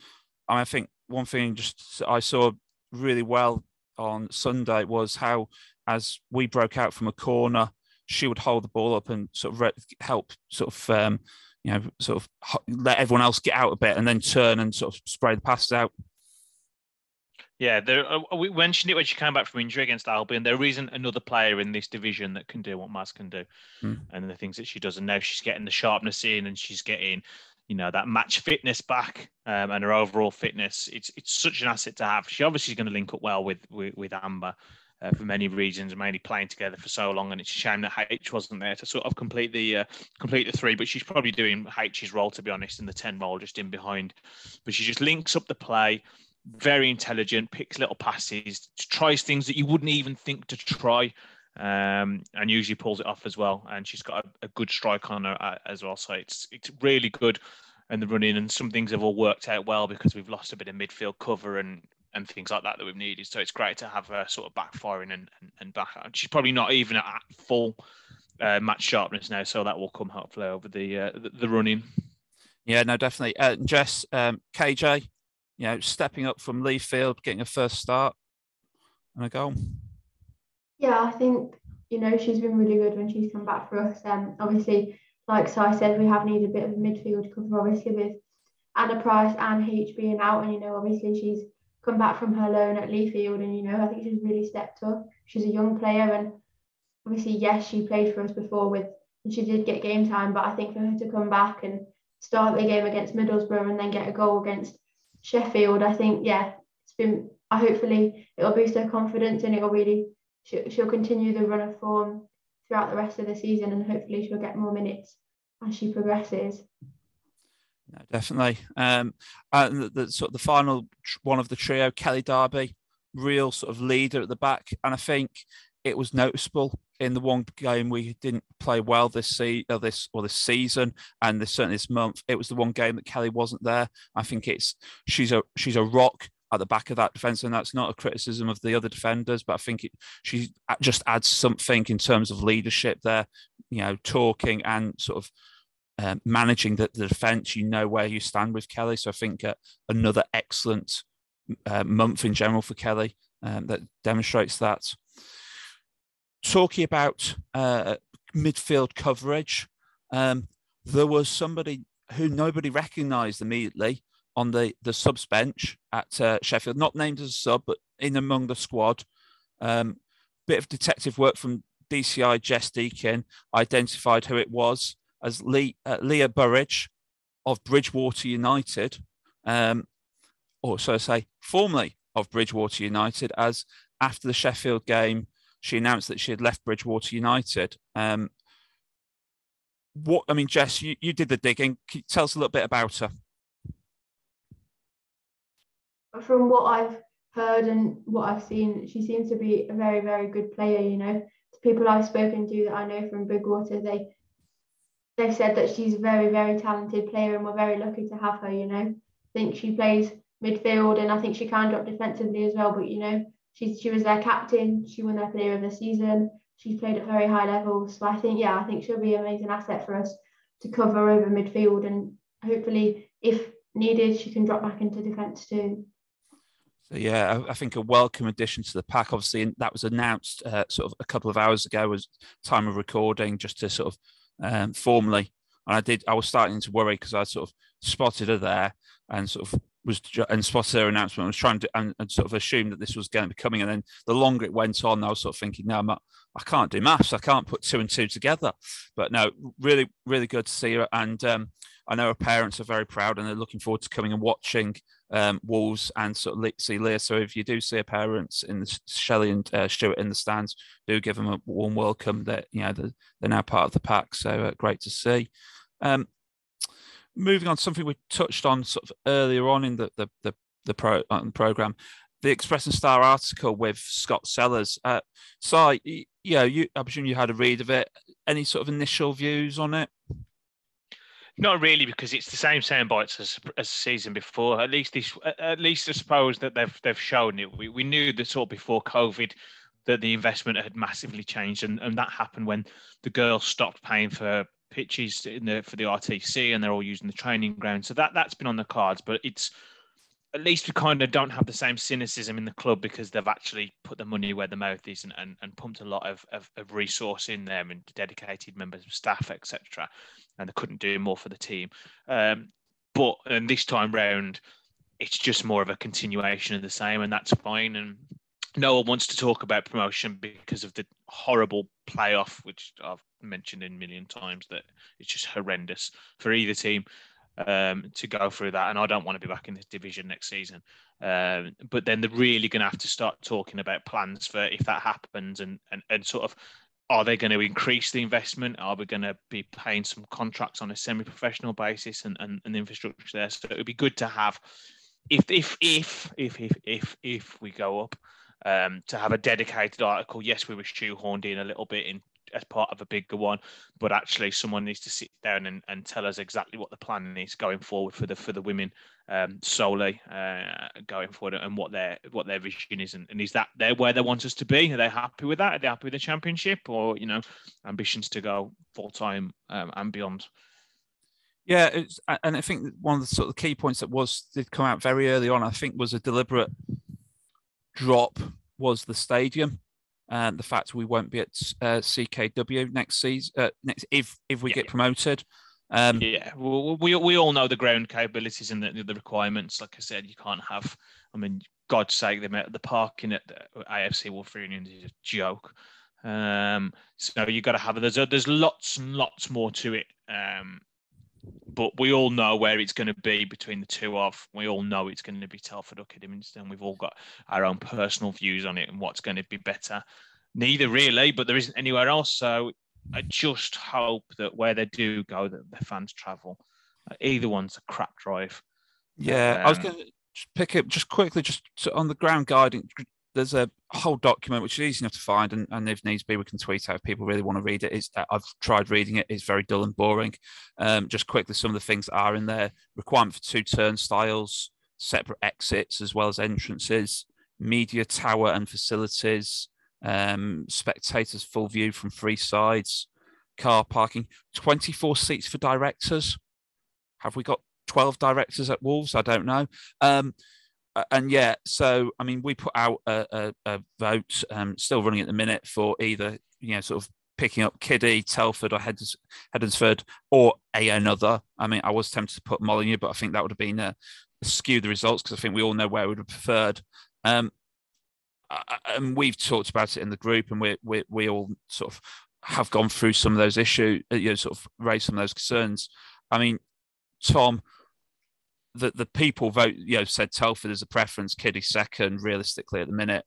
I think one thing just I saw really well on Sunday was how as we broke out from a corner, she would hold the ball up and sort of help sort of um, you know, sort of let everyone else get out a bit and then turn and sort of spray the passes out. Yeah, there, uh, we mentioned it when she came back from injury against Albion. There isn't another player in this division that can do what Maz can do, mm. and the things that she does. And now she's getting the sharpness in, and she's getting, you know, that match fitness back, um, and her overall fitness. It's it's such an asset to have. She obviously is going to link up well with with, with Amber, uh, for many reasons, mainly playing together for so long. And it's a shame that H wasn't there to sort of complete the uh, complete the three. But she's probably doing H's role, to be honest, in the ten role, just in behind. But she just links up the play, very intelligent, picks little passes, tries things that you wouldn't even think to try. Um, and usually pulls it off as well. And she's got a, a good strike on her uh, as well. So it's it's really good and the running and some things have all worked out well because we've lost a bit of midfield cover and and things like that that we've needed. So it's great to have her sort of backfiring and, and, and back. She's probably not even at full uh, match sharpness now, so that will come hopefully over the uh, the, the, running. Yeah, no, definitely. Uh, Jess, um, KJ, you know, stepping up from Leafield, getting a first start and a goal. Yeah, I think you know she's been really good when she's come back for us. Um, obviously, like Si said, we have needed a bit of a midfield cover, obviously with Anna Price and H being out, and you know, obviously she's come back from her loan at Leafield, and you know I think she's really stepped up. She's a young player, and obviously yes, she played for us before with, and she did get game time. But I think for her to come back and start the game against Middlesbrough and then get a goal against Sheffield, I think yeah, it's been. I hopefully it'll boost her confidence and it'll really she'll, she'll continue the run of form throughout the rest of the season, and hopefully she'll get more minutes as she progresses. No, definitely. Um, and the, the, sort of the final one of the trio, Kelly Darby, real sort of leader at the back, and I think it was noticeable in the one game we didn't play well this se- or this or this season, and this certainly this month, it was the one game that Kelly wasn't there. I think it's she's a she's a rock at the back of that defense, and that's not a criticism of the other defenders, but I think it, she just adds something in terms of leadership there. You know, talking and sort of um, managing the, the, defense. You know where you stand with Kelly, so I think uh, another excellent uh, month in general for Kelly um, that demonstrates that. Talking about uh, midfield coverage, um, there was somebody who nobody recognised immediately on the the subs bench at uh, Sheffield, not named as a sub, but in among the squad. Um, bit of detective work from DCI Jess Deakin identified who it was as Lee, uh, Leah Burridge of Bridgewater United, um, or so I say, formerly of Bridgewater United, as after the Sheffield game, she announced that she had left Bridgewater United. Um, what I mean, Jess, you, you did the digging. Tell us a little bit about her? from what I've heard and what I've seen, she seems to be a very, very good player. You know, the people I've spoken to that I know from Bridgewater, they they said that she's a very, very talented player, and we're very lucky to have her. You know, I think she plays midfield, and I think she can drop defensively as well. But you know, she's she was their captain. She won their Player of the Season. She's played at very high levels. So I think, yeah, I think she'll be an amazing asset for us to cover over midfield, and hopefully, if needed, she can drop back into defence too. So yeah, I, I, think a welcome addition to the pack. Obviously, that was announced uh, sort of a couple of hours ago, was time of recording, just to sort of um, formally. And I did. I was starting to worry because I sort of spotted her there and sort of was and spotted her announcement. I was trying to and, and, sort of assume that this was going to be coming. And then the longer it went on, I was sort of thinking, no, I'm not, I can't do maths. I can't put two and two together. But no, really, really good to see her. And um, I know her parents are very proud and they're looking forward to coming and watching um, Wolves and sort of see Leah. So if you do see a parents in the Shelley and uh, Stuart in the stands, do give them a warm welcome. That you know they're, they're, now part of the pack, so uh, great to see. Um, moving on, something we touched on sort of earlier on in the the the, the pro uh, program, the Express and Star article with Scott Sellars. Uh, so, you know, you I presume you had a read of it. Any sort of initial views on it? Not really, because it's the same sound bites as as season before. At least this, at least I suppose that they've they've shown it. We we knew the sort before COVID that the investment had massively changed, and, and that happened when the girls stopped paying for pitches in the for the RTC, and they're all using the training ground. So that that's been on the cards, but it's at least we kind of don't have the same cynicism in the club because they've actually put the money where the mouth is and, and, and pumped a lot of, of, of resource in there and dedicated members of staff, etc. And they couldn't do more for the team. Um, but and this time round, it's just more of a continuation of the same, and that's fine. And no one wants to talk about promotion because of the horrible playoff, which I've mentioned a million times that it's just horrendous for either team um, to go through that. And I don't want to be back in this division next season. Um, but then they're really going to have to start talking about plans for if that happens and, and, and sort of are they going to increase the investment? Are we going to be paying some contracts on a semi-professional basis and, and, and infrastructure there? So it would be good to have, if if if if if if, if we go up, um, to have a dedicated article. Yes, we were shoehorned in a little bit in as part of a bigger one, but actually someone needs to sit down and, and tell us exactly what the plan is going forward for the for the women um, solely uh, going forward and what their what their vision is and, and is that there where they want us to be? Are they happy with that? Are they happy with the championship or you know ambitions to go full time um, and beyond? Yeah, and I think one of the sort of key points that was did come out very early on. I think was a deliberate drop was the stadium and the fact we won't be at uh, CKW next season, uh, next if if we yeah. get promoted. Um, yeah, well, we we all know the ground capabilities and the, the requirements. Like I said, you can't have. I mean, God's sake, the the parking at the AFC Wulfrunians is a joke. Um, so you got to have there's a, there's lots and lots more to it. Um, but we all know where it's going to be between the two of. We all know it's going to be Telford or Kidderminster. We've all got our own personal views on it and what's going to be better. Neither really, but there isn't anywhere else. So I just hope that where they do go, that the fans travel. Either one's a crap drive. Yeah, um, I was um, going to pick up just quickly, just on the ground guiding there's a whole document which is easy enough to find, and, and if needs be, we can tweet out if people really want to read it. It's, uh, I've tried reading it; it's very dull and boring. Um, just quickly, some of the things that are in there: requirement for two turnstiles, separate exits as well as entrances, media tower and facilities, um, spectators full view from three sides, car parking, 24 seats for directors. Have we got 12 directors at Wolves? I don't know. Um, and yeah, so I mean, we put out a, a, a vote, um, still running at the minute for either you know sort of picking up Kiddie, Telford, or Heddes, Hednesford, or a another. I mean, I was tempted to put Molineux, but I think that would have been a, a skew the results because I think we all know where we would have preferred. Um, and we've talked about it in the group, and we we we all sort of have gone through some of those issues, uh, you know, sort of raised some of those concerns. I mean, Tom, the the people vote, you know, said Telford as a preference, Kiddie second, realistically at the minute.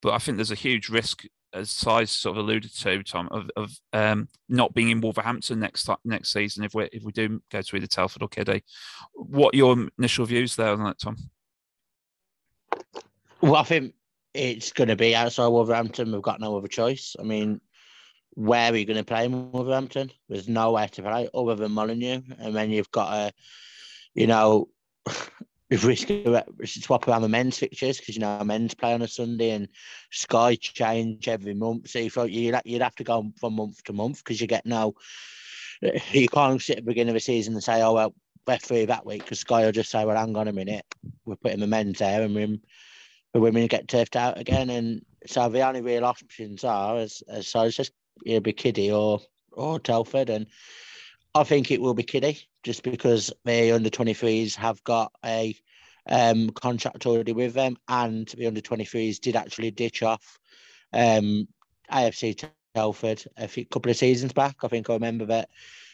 But I think there's a huge risk, as Si's sort of alluded to, Tom, of, of um, not being in Wolverhampton next next season if we if we do go to either Telford or Kiddie. What your initial views there on that, Tom? Well, I think it's going to be outside Wolverhampton. We've got no other choice. I mean, where are you going to play in Wolverhampton? There's nowhere to play other than Molineux, and then you've got a you know, [laughs] if risk swap around the men's fixtures because you know men's play on a Sunday and Sky change every month. So you thought you'd, you'd have to go from month to month because you get no. Eh, you can't sit at the beginning of a season and say, "Oh well, we're free that week," because Sky will just say, "Well, hang on a minute, we're putting the men's there and we, the women get turfed out again." And so the only real options are, as as so it's just it'll be Kiddie or or Telford, and I think it will be Kiddie just because the under 23s have got a um, contract already with them, and the under 23s did actually ditch off um, AFC Telford a few, couple of seasons back. I think I remember that.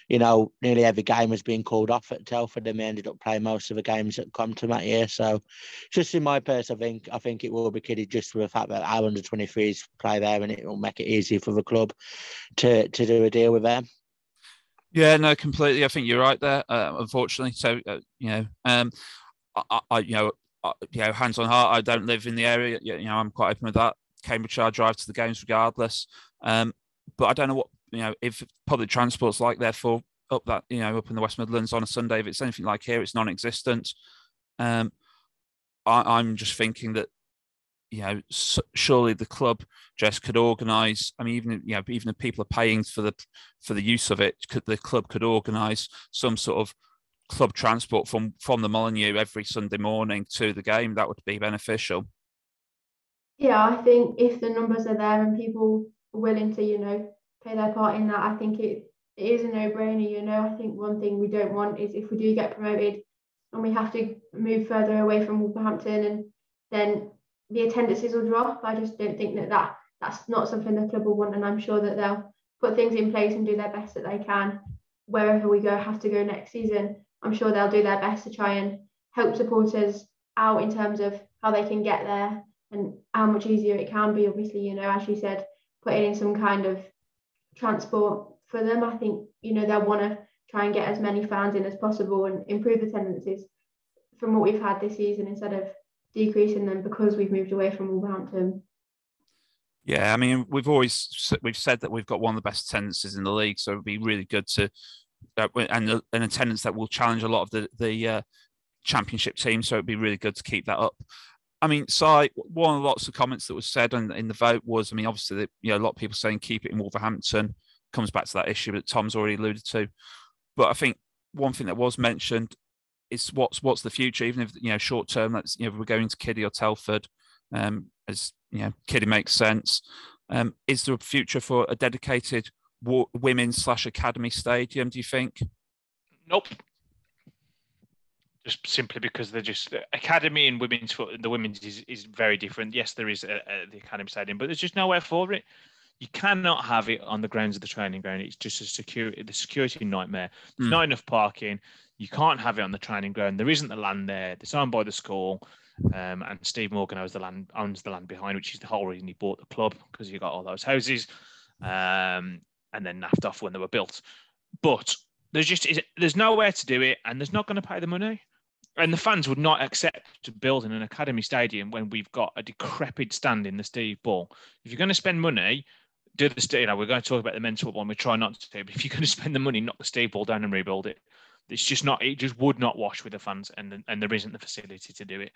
You know, nearly every game was being called off at Telford, and they ended up playing most of the games that come to that year. So, just in my purse, I think I think it will be kiddie just for the fact that our under 23s play there, and it will make it easy for the club to to do a deal with them. Yeah, no, completely. I think you're right there. Uh, unfortunately, so uh, you know, um, I, I you know, I, you know, hands on heart, I don't live in the area. You know, I'm quite open with that. Cambridgeshire, I drive to the games regardless. Um, but I don't know what you know if public transport's like there for up that you know up in the West Midlands on a Sunday. If it's anything like here, it's non-existent. Um, I, I'm just thinking that you know, surely the club just could organise. I mean, even you know, even if people are paying for the for the use of it, could the club could organise some sort of club transport from from the Molineux every Sunday morning to the game? That would be beneficial. Yeah, I think if the numbers are there and people are willing to, you know, play their part in that, I think it, it is a no-brainer. You know, I think one thing we don't want is if we do get promoted and we have to move further away from Wolverhampton and then the attendances will drop. I just don't think that, that that's not something the club will want, and I'm sure that they'll put things in place and do their best that they can wherever we go have to go next season. I'm sure they'll do their best to try and help supporters out in terms of how they can get there and how much easier it can be. Obviously, you know, as you said, putting in some kind of transport for them. I think you know they'll want to try and get as many fans in as possible and improve the attendances from what we've had this season instead of decreasing them because we've moved away from Wolverhampton. Yeah, I mean, we've always we've said that we've got one of the best attendances in the league, so it'd be really good to uh, and an attendance that will challenge a lot of the the uh, championship teams. So it'd be really good to keep that up. I mean, Si, one of lots of comments that was said in, in the vote was, I mean, obviously, the, you know, a lot of people saying keep it in Wolverhampton comes back to that issue that Tom's already alluded to. But I think one thing that was mentioned it's what's what's the future, even if you know short term. That's you know we're going to Kiddie or Telford, um, as you know, Kiddie makes sense. Um, is there a future for a dedicated women's slash academy stadium? Do you think? Nope. Just simply because they're just academy and women's foot the women's is, is very different. Yes, there is a, a, the academy stadium, but there's just nowhere for it. You cannot have it on the grounds of the training ground. It's just a security the security nightmare. There's mm. not enough parking. You can't have it on the training ground. There isn't the land there. It's owned by the school. Um, and Steve Morgan owns the land owns the land behind, which is the whole reason he bought the club because you got all those houses, um, and then naffed off when they were built. But there's just there's nowhere to do it, and there's not going to pay the money. and the fans would not accept to building an academy stadium when we've got a decrepit stand in the Steve Bull. If you're going to spend money, do the you know we're going to talk about the mental one. we try not to, but if you're going to spend the money, knock the Bull down and rebuild it. It's just not. It just would not wash with the fans, and and there isn't the facility to do it.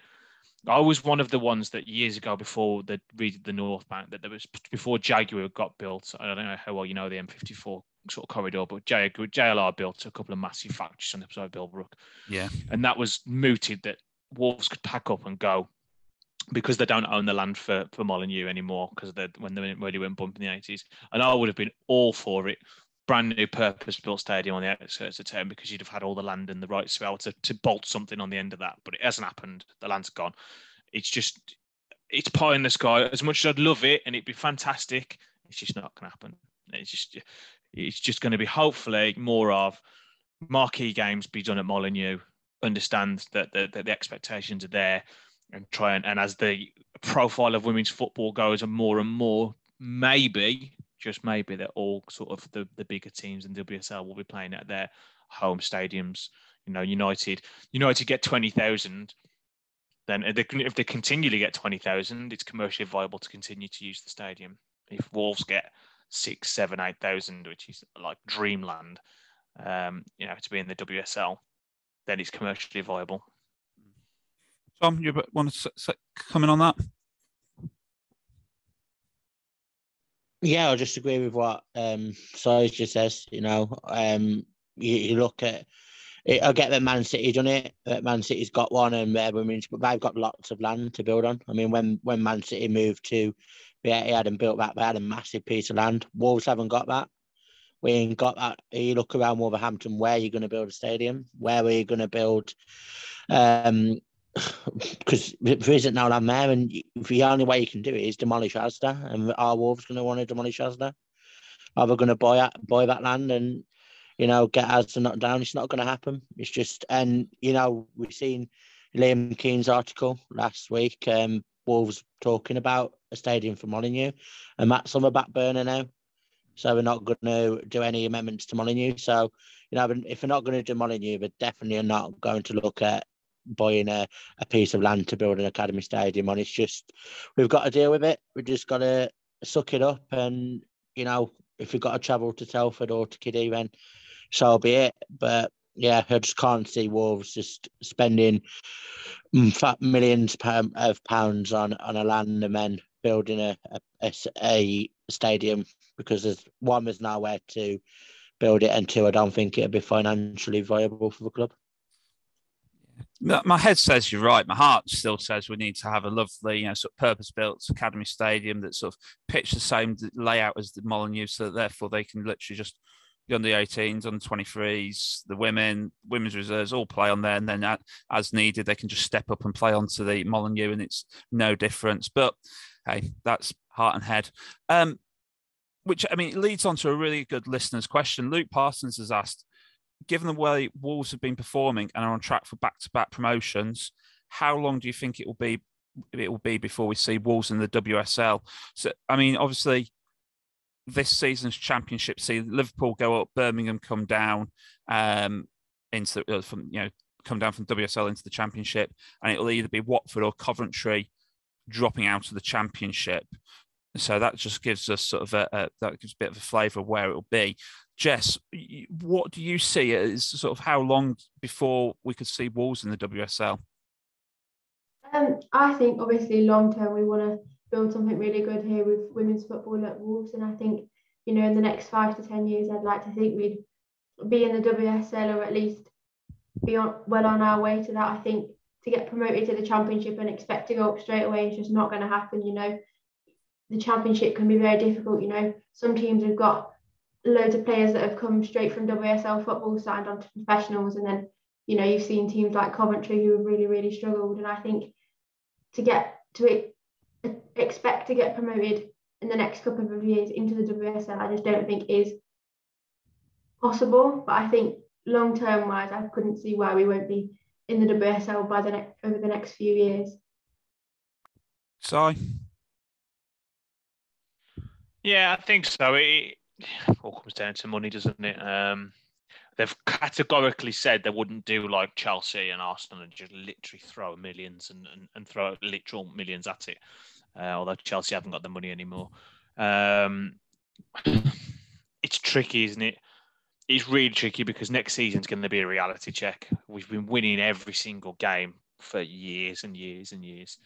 I was one of the ones that years ago before the the North Bank that there was before Jaguar got built. I don't know how well you know the M54 sort of corridor, but Jaguar, JLR built a couple of massive factories on the side of Bilbrook. Yeah, and that was mooted that Wolves could pack up and go because they don't own the land for for Molineux anymore because they when they really went bump in the eighties. And I would have been all for it brand new purpose built stadium on the outskirts of town because you'd have had all the land and the rights to be able to, to bolt something on the end of that. But it hasn't happened. The land's gone. It's just, it's pie in the sky. As much as I'd love it and it'd be fantastic, it's just not going to happen. It's just, it's just going to be hopefully more of marquee games be done at Molineux, understand that the, that the expectations are there and try and, and as the profile of women's football goes and more and more, maybe just maybe that all sort of the, the bigger teams in WSL will be playing at their home stadiums. You know, United, United get twenty thousand. Then if they, if they continually get twenty thousand, it's commercially viable to continue to use the stadium. If Wolves get six, seven, eight thousand, which is like dreamland, um, you know, to be in the WSL, then it's commercially viable. Tom, you want to come in on that? Yeah, I just agree with what um Si's just says. You know, um, you, you look at it, I get that Man City done it. That Man City's got one, and uh, women's, but they've got lots of land to build on. I mean, when when Man City moved to Etihad and built that, they had a massive piece of land. Wolves haven't got that. We ain't got that. You look around Wolverhampton, where are you going to build a stadium? Where are you going to build um, [sighs] because there isn't no land there, and the only way you can do it is demolish Asda, and our Wolves going to want to demolish Asda? Are they going to buy buy that land and you know get Asda knocked down? It's not going to happen. It's just and you know we've seen Liam Keen's article last week. Um, Wolves talking about a stadium for Molineux, and that's on the back burner now. So we're not going to do any amendments to Molineux. So you know, if we're not going to do Molineux, we're definitely not going to look at buying a, a piece of land to build an academy stadium on. It's just we've got to deal with it. We've just got to suck it up, and you know, if we've got to travel to Telford or to Kiddie, then so be it. But yeah, I just can't see Wolves just spending millions of pounds on on a land and then building a a, a stadium because there's one there's nowhere to build it, and two, I don't think it'll be financially viable for the club my head says you're right. My heart still says we need to have a lovely, you know, sort of purpose-built academy stadium that sort of pitch the same layout as the Molineux, so that therefore they can literally just the under 18s, under 23s, the women, women's reserves all play on there, and then as needed they can just step up and play onto the Molineux, and it's no difference. But hey, that's heart and head. Um, which I mean, it leads on to a really good listener's question. Luke Parsons has asked given the way Wolves have been performing and are on track for back-to-back promotions, how long do you think it will be? It will be before we see Wolves in the WSL. So, I mean, obviously, this season's championship see Liverpool go up, Birmingham come down um, into uh, from you know come down from WSL into the championship, and it'll either be Watford or Coventry dropping out of the championship. So that just gives us sort of a, a that gives a bit of a flavour of where it'll be. Jess, what do you see as sort of how long before we could see Wolves in the WSL? Um, I think obviously long term we want to build something really good here with women's football at Wolves, and I think you know in the next five to ten years I'd like to think we'd be in the WSL or at least be on, well on our way to that. I think to get promoted to the championship and expect to go up straight away is just not going to happen. You know, the championship can be very difficult. You know, some teams have got loads of players that have come straight from WSL football signed on to professionals, and then you know you've seen teams like Coventry who have really really struggled. And I think to get to expect to get promoted in the next couple of years into the WSL, I just don't think is possible. But I think long term wise, I couldn't see why we won't be in the WSL by the next over the next few years. Sorry. Yeah, I think so. It, [sighs] all comes down to money, doesn't it? Um, they've categorically said they wouldn't do like Chelsea and Arsenal and just literally throw millions and, and, and throw literal millions at it. Uh, although Chelsea haven't got the money anymore. Um, [sighs] it's tricky, isn't it? It's really tricky because next season's going to be a reality check. We've been winning every single game for years and years and years.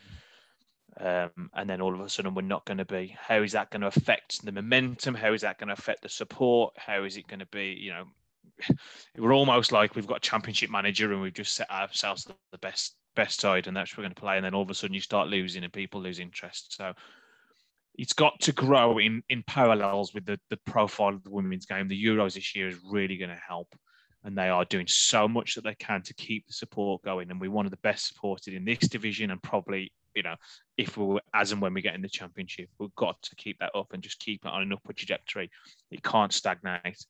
Um, and then all of a sudden we're not going to be. How is that going to affect the momentum? How is that going to affect the support? How is it going to be? You know, [sighs] we're almost like we've got a championship manager and we've just set ourselves the best best side, and that's what we're going to play. And then all of a sudden you start losing, and people lose interest. So it's got to grow in in parallels with the the profile of the women's game. The Euros this year is really going to help, and they are doing so much that they can to keep the support going. And we're one of the best supported in this division, and probably you know if we were as and when we get in the championship, we've got to keep that up and just keep it on an upward trajectory. It can't stagnate.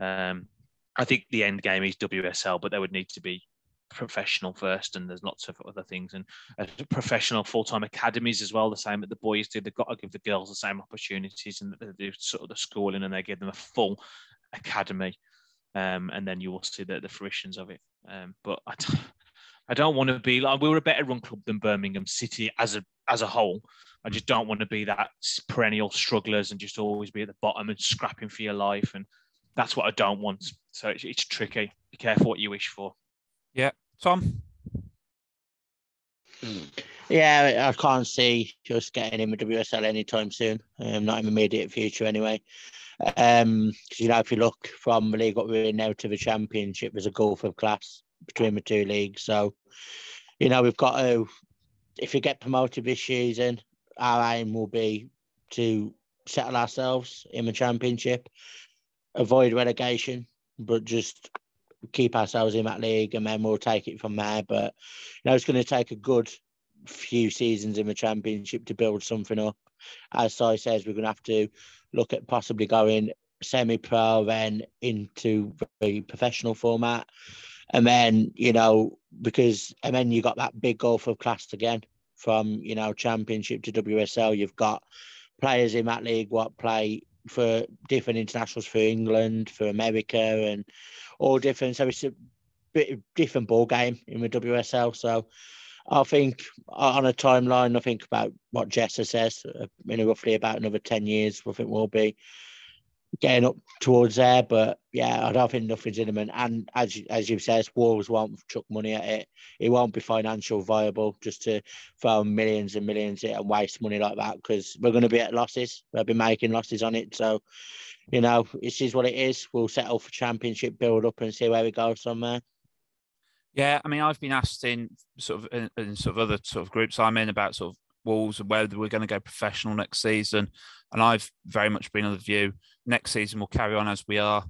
Um, I think the end game is WSL, but there would need to be professional first, and there's lots of other things and uh, professional full time academies as well. The same that the boys do. They've got to give the girls the same opportunities, and they do sort of the schooling, and they give them a full academy, um, and then you will see the, the fruitions of it. Um, but I don't, I don't want to be like we were a better run club than Birmingham City as a as a whole. I just don't want to be that perennial strugglers and just always be at the bottom and scrapping for your life. And that's what I don't want. So it's, it's tricky. Be careful what you wish for. Yeah, Tom. Yeah, I can't see just getting him a WSL anytime soon. Um, not in the immediate future, anyway. Um, because you know, if you look from the league what we're in now to the championship, there's a gulf of class between the two leagues. So, you know, we've got to. If you get promoted this season, our aim will be to settle ourselves in the championship, avoid relegation, but just keep ourselves in that league and then we'll take it from there. But you know, it's going to take a good few seasons in the championship to build something up. As Si says, we're going to have to look at possibly going semi-pro then into the professional format. And then, you know, because and then you got that big gulf of class again from, you know, championship to WSL. You've got players in that league what play for different internationals for England, for America, and all different. So it's a bit different ball game in the WSL. So I think on a timeline, I think about what Jessa says, uh, in roughly about another 10 years, I think we'll be getting up towards there. But yeah, I don't think nothing's in them. And as as you've said, Wolves won't chuck money at it. It won't be financial viable just to throw millions and millions at it and waste money like that because we're going to be at losses. We'll be making losses on it. So, you know, this is what it is. We'll settle for championship build up and see where we go from there. Yeah, I mean, I've been asked in sort of in, in sort of other sort of groups I'm in about sort of Wolves and whether we're going to go professional next season. And I've very much been of the view next season we'll carry on as we are.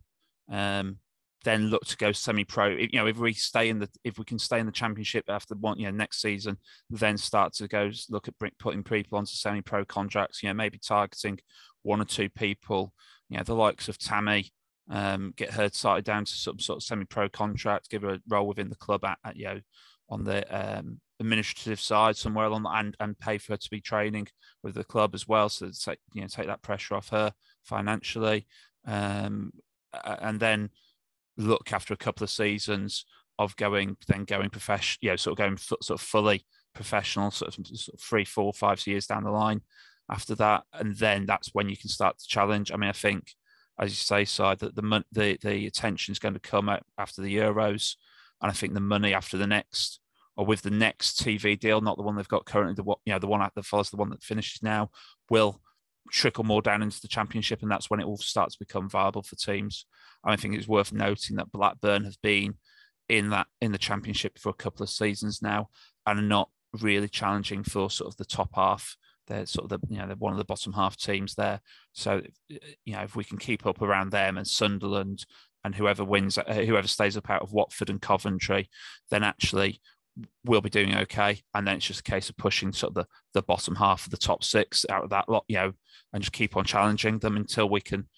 Um, then look to go semi-pro. You know, if we stay in the if we can stay in the championship after one, you know, next season, then start to go look at putting people onto semi-pro contracts. You know, maybe targeting one or two people. You know, the likes of Tammy, um, get her started down to some sort of semi-pro contract, give her a role within the club at, at you know on the um, administrative side somewhere along the and and pay for her to be training with the club as well, so take you know take that pressure off her financially, um, and then look after a couple of seasons of going then going professional, you know, sort of going sort of fully professional, sort of, sort of three, four, five years down the line after that, and then that's when you can start to challenge. I mean, I think, as you say, side that the the the attention is going to come after the Euros, and I think the money after the next or with the next TV deal, not the one they've got currently, the you know the one that follows the one that finishes now, will trickle more down into the championship, and that's when it will start to become viable for teams. I think it's worth noting that Blackburn has been in that in the championship for a couple of seasons now and are not really challenging for sort of the top half. They're sort of the you know they're one of the bottom half teams there. So you know if we can keep up around them and Sunderland and whoever wins, uh, whoever stays up out of Watford and Coventry, then actually we'll be doing okay. And then it's just a case of pushing sort of the, the bottom half of the top six out of that lot, you know, and just keep on challenging them until we can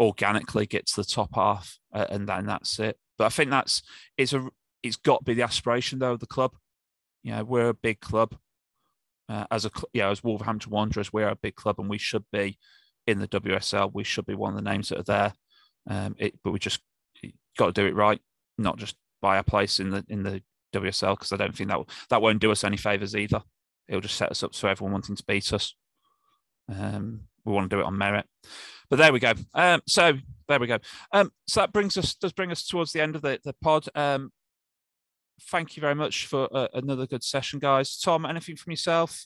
organically get to the top half, uh, and then that's it. But I think that's it's a it's got to be the aspiration though of the club. You know, we're a big club. Uh, as a you know, as Wolverhampton Wanderers, we're a big club, and we should be in the WSL. We should be one of the names that are there. Um, it, but we just got to do it right, not just buy a place in the in the WSL because I don't think that that won't do us any favors either. It'll just set us up for everyone wanting to beat us. Um, we want to do it on merit. But there we go. Um, so there we go. Um, so that brings us does bring us towards the end of the, the pod. Um, thank you very much for uh, another good session, guys. Tom, anything from yourself?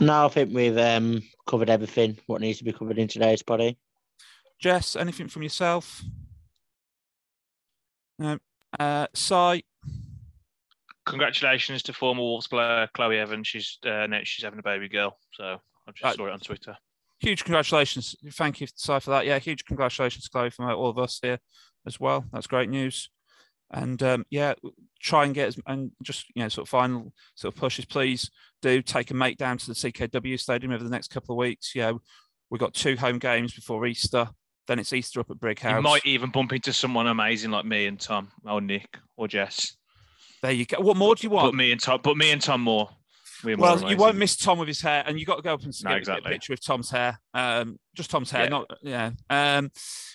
No, I think we've um, covered everything what needs to be covered in today's body. Jess, anything from yourself? No. Uh, Si. Congratulations to former Wolves player Chloe Evans. She's uh, she's having a baby girl. So I just uh, saw it on Twitter. Huge congratulations. Thank you, Si, for that. Yeah, huge congratulations, Chloe, from all of us here as well. That's great news. And um, yeah, try and get as, and just you know sort of final sort of pushes. Please do take a mate down to the CKW Stadium over the next couple of weeks. Yeah, we've got two home games before Easter. Then it's Easter up at Brighouse. You might even bump into someone amazing like me and Tom, or Nick, or Jess. There you go. What more do you want? Put me and Tom. But me and Tom more. Well, you won't miss Tom with his hair, and you got to go up and no, get exactly. a picture with Tom's hair. Um, just Tom's hair, yeah. not yeah. Um,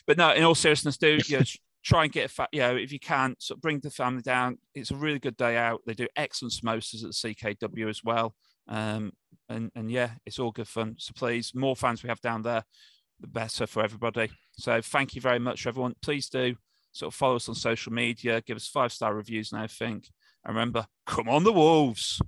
but no, in all seriousness, do you know, [laughs] try and get a fat. You know, if you can, sort of bring the family down. It's a really good day out. They do excellent samosas at the CKW as well. Um, and and yeah, it's all good fun. So please, more fans we have down there, the better for everybody. So thank you very much, everyone. Please do sort of follow us on social media, give us five star reviews and everything. And remember, come on the Wolves.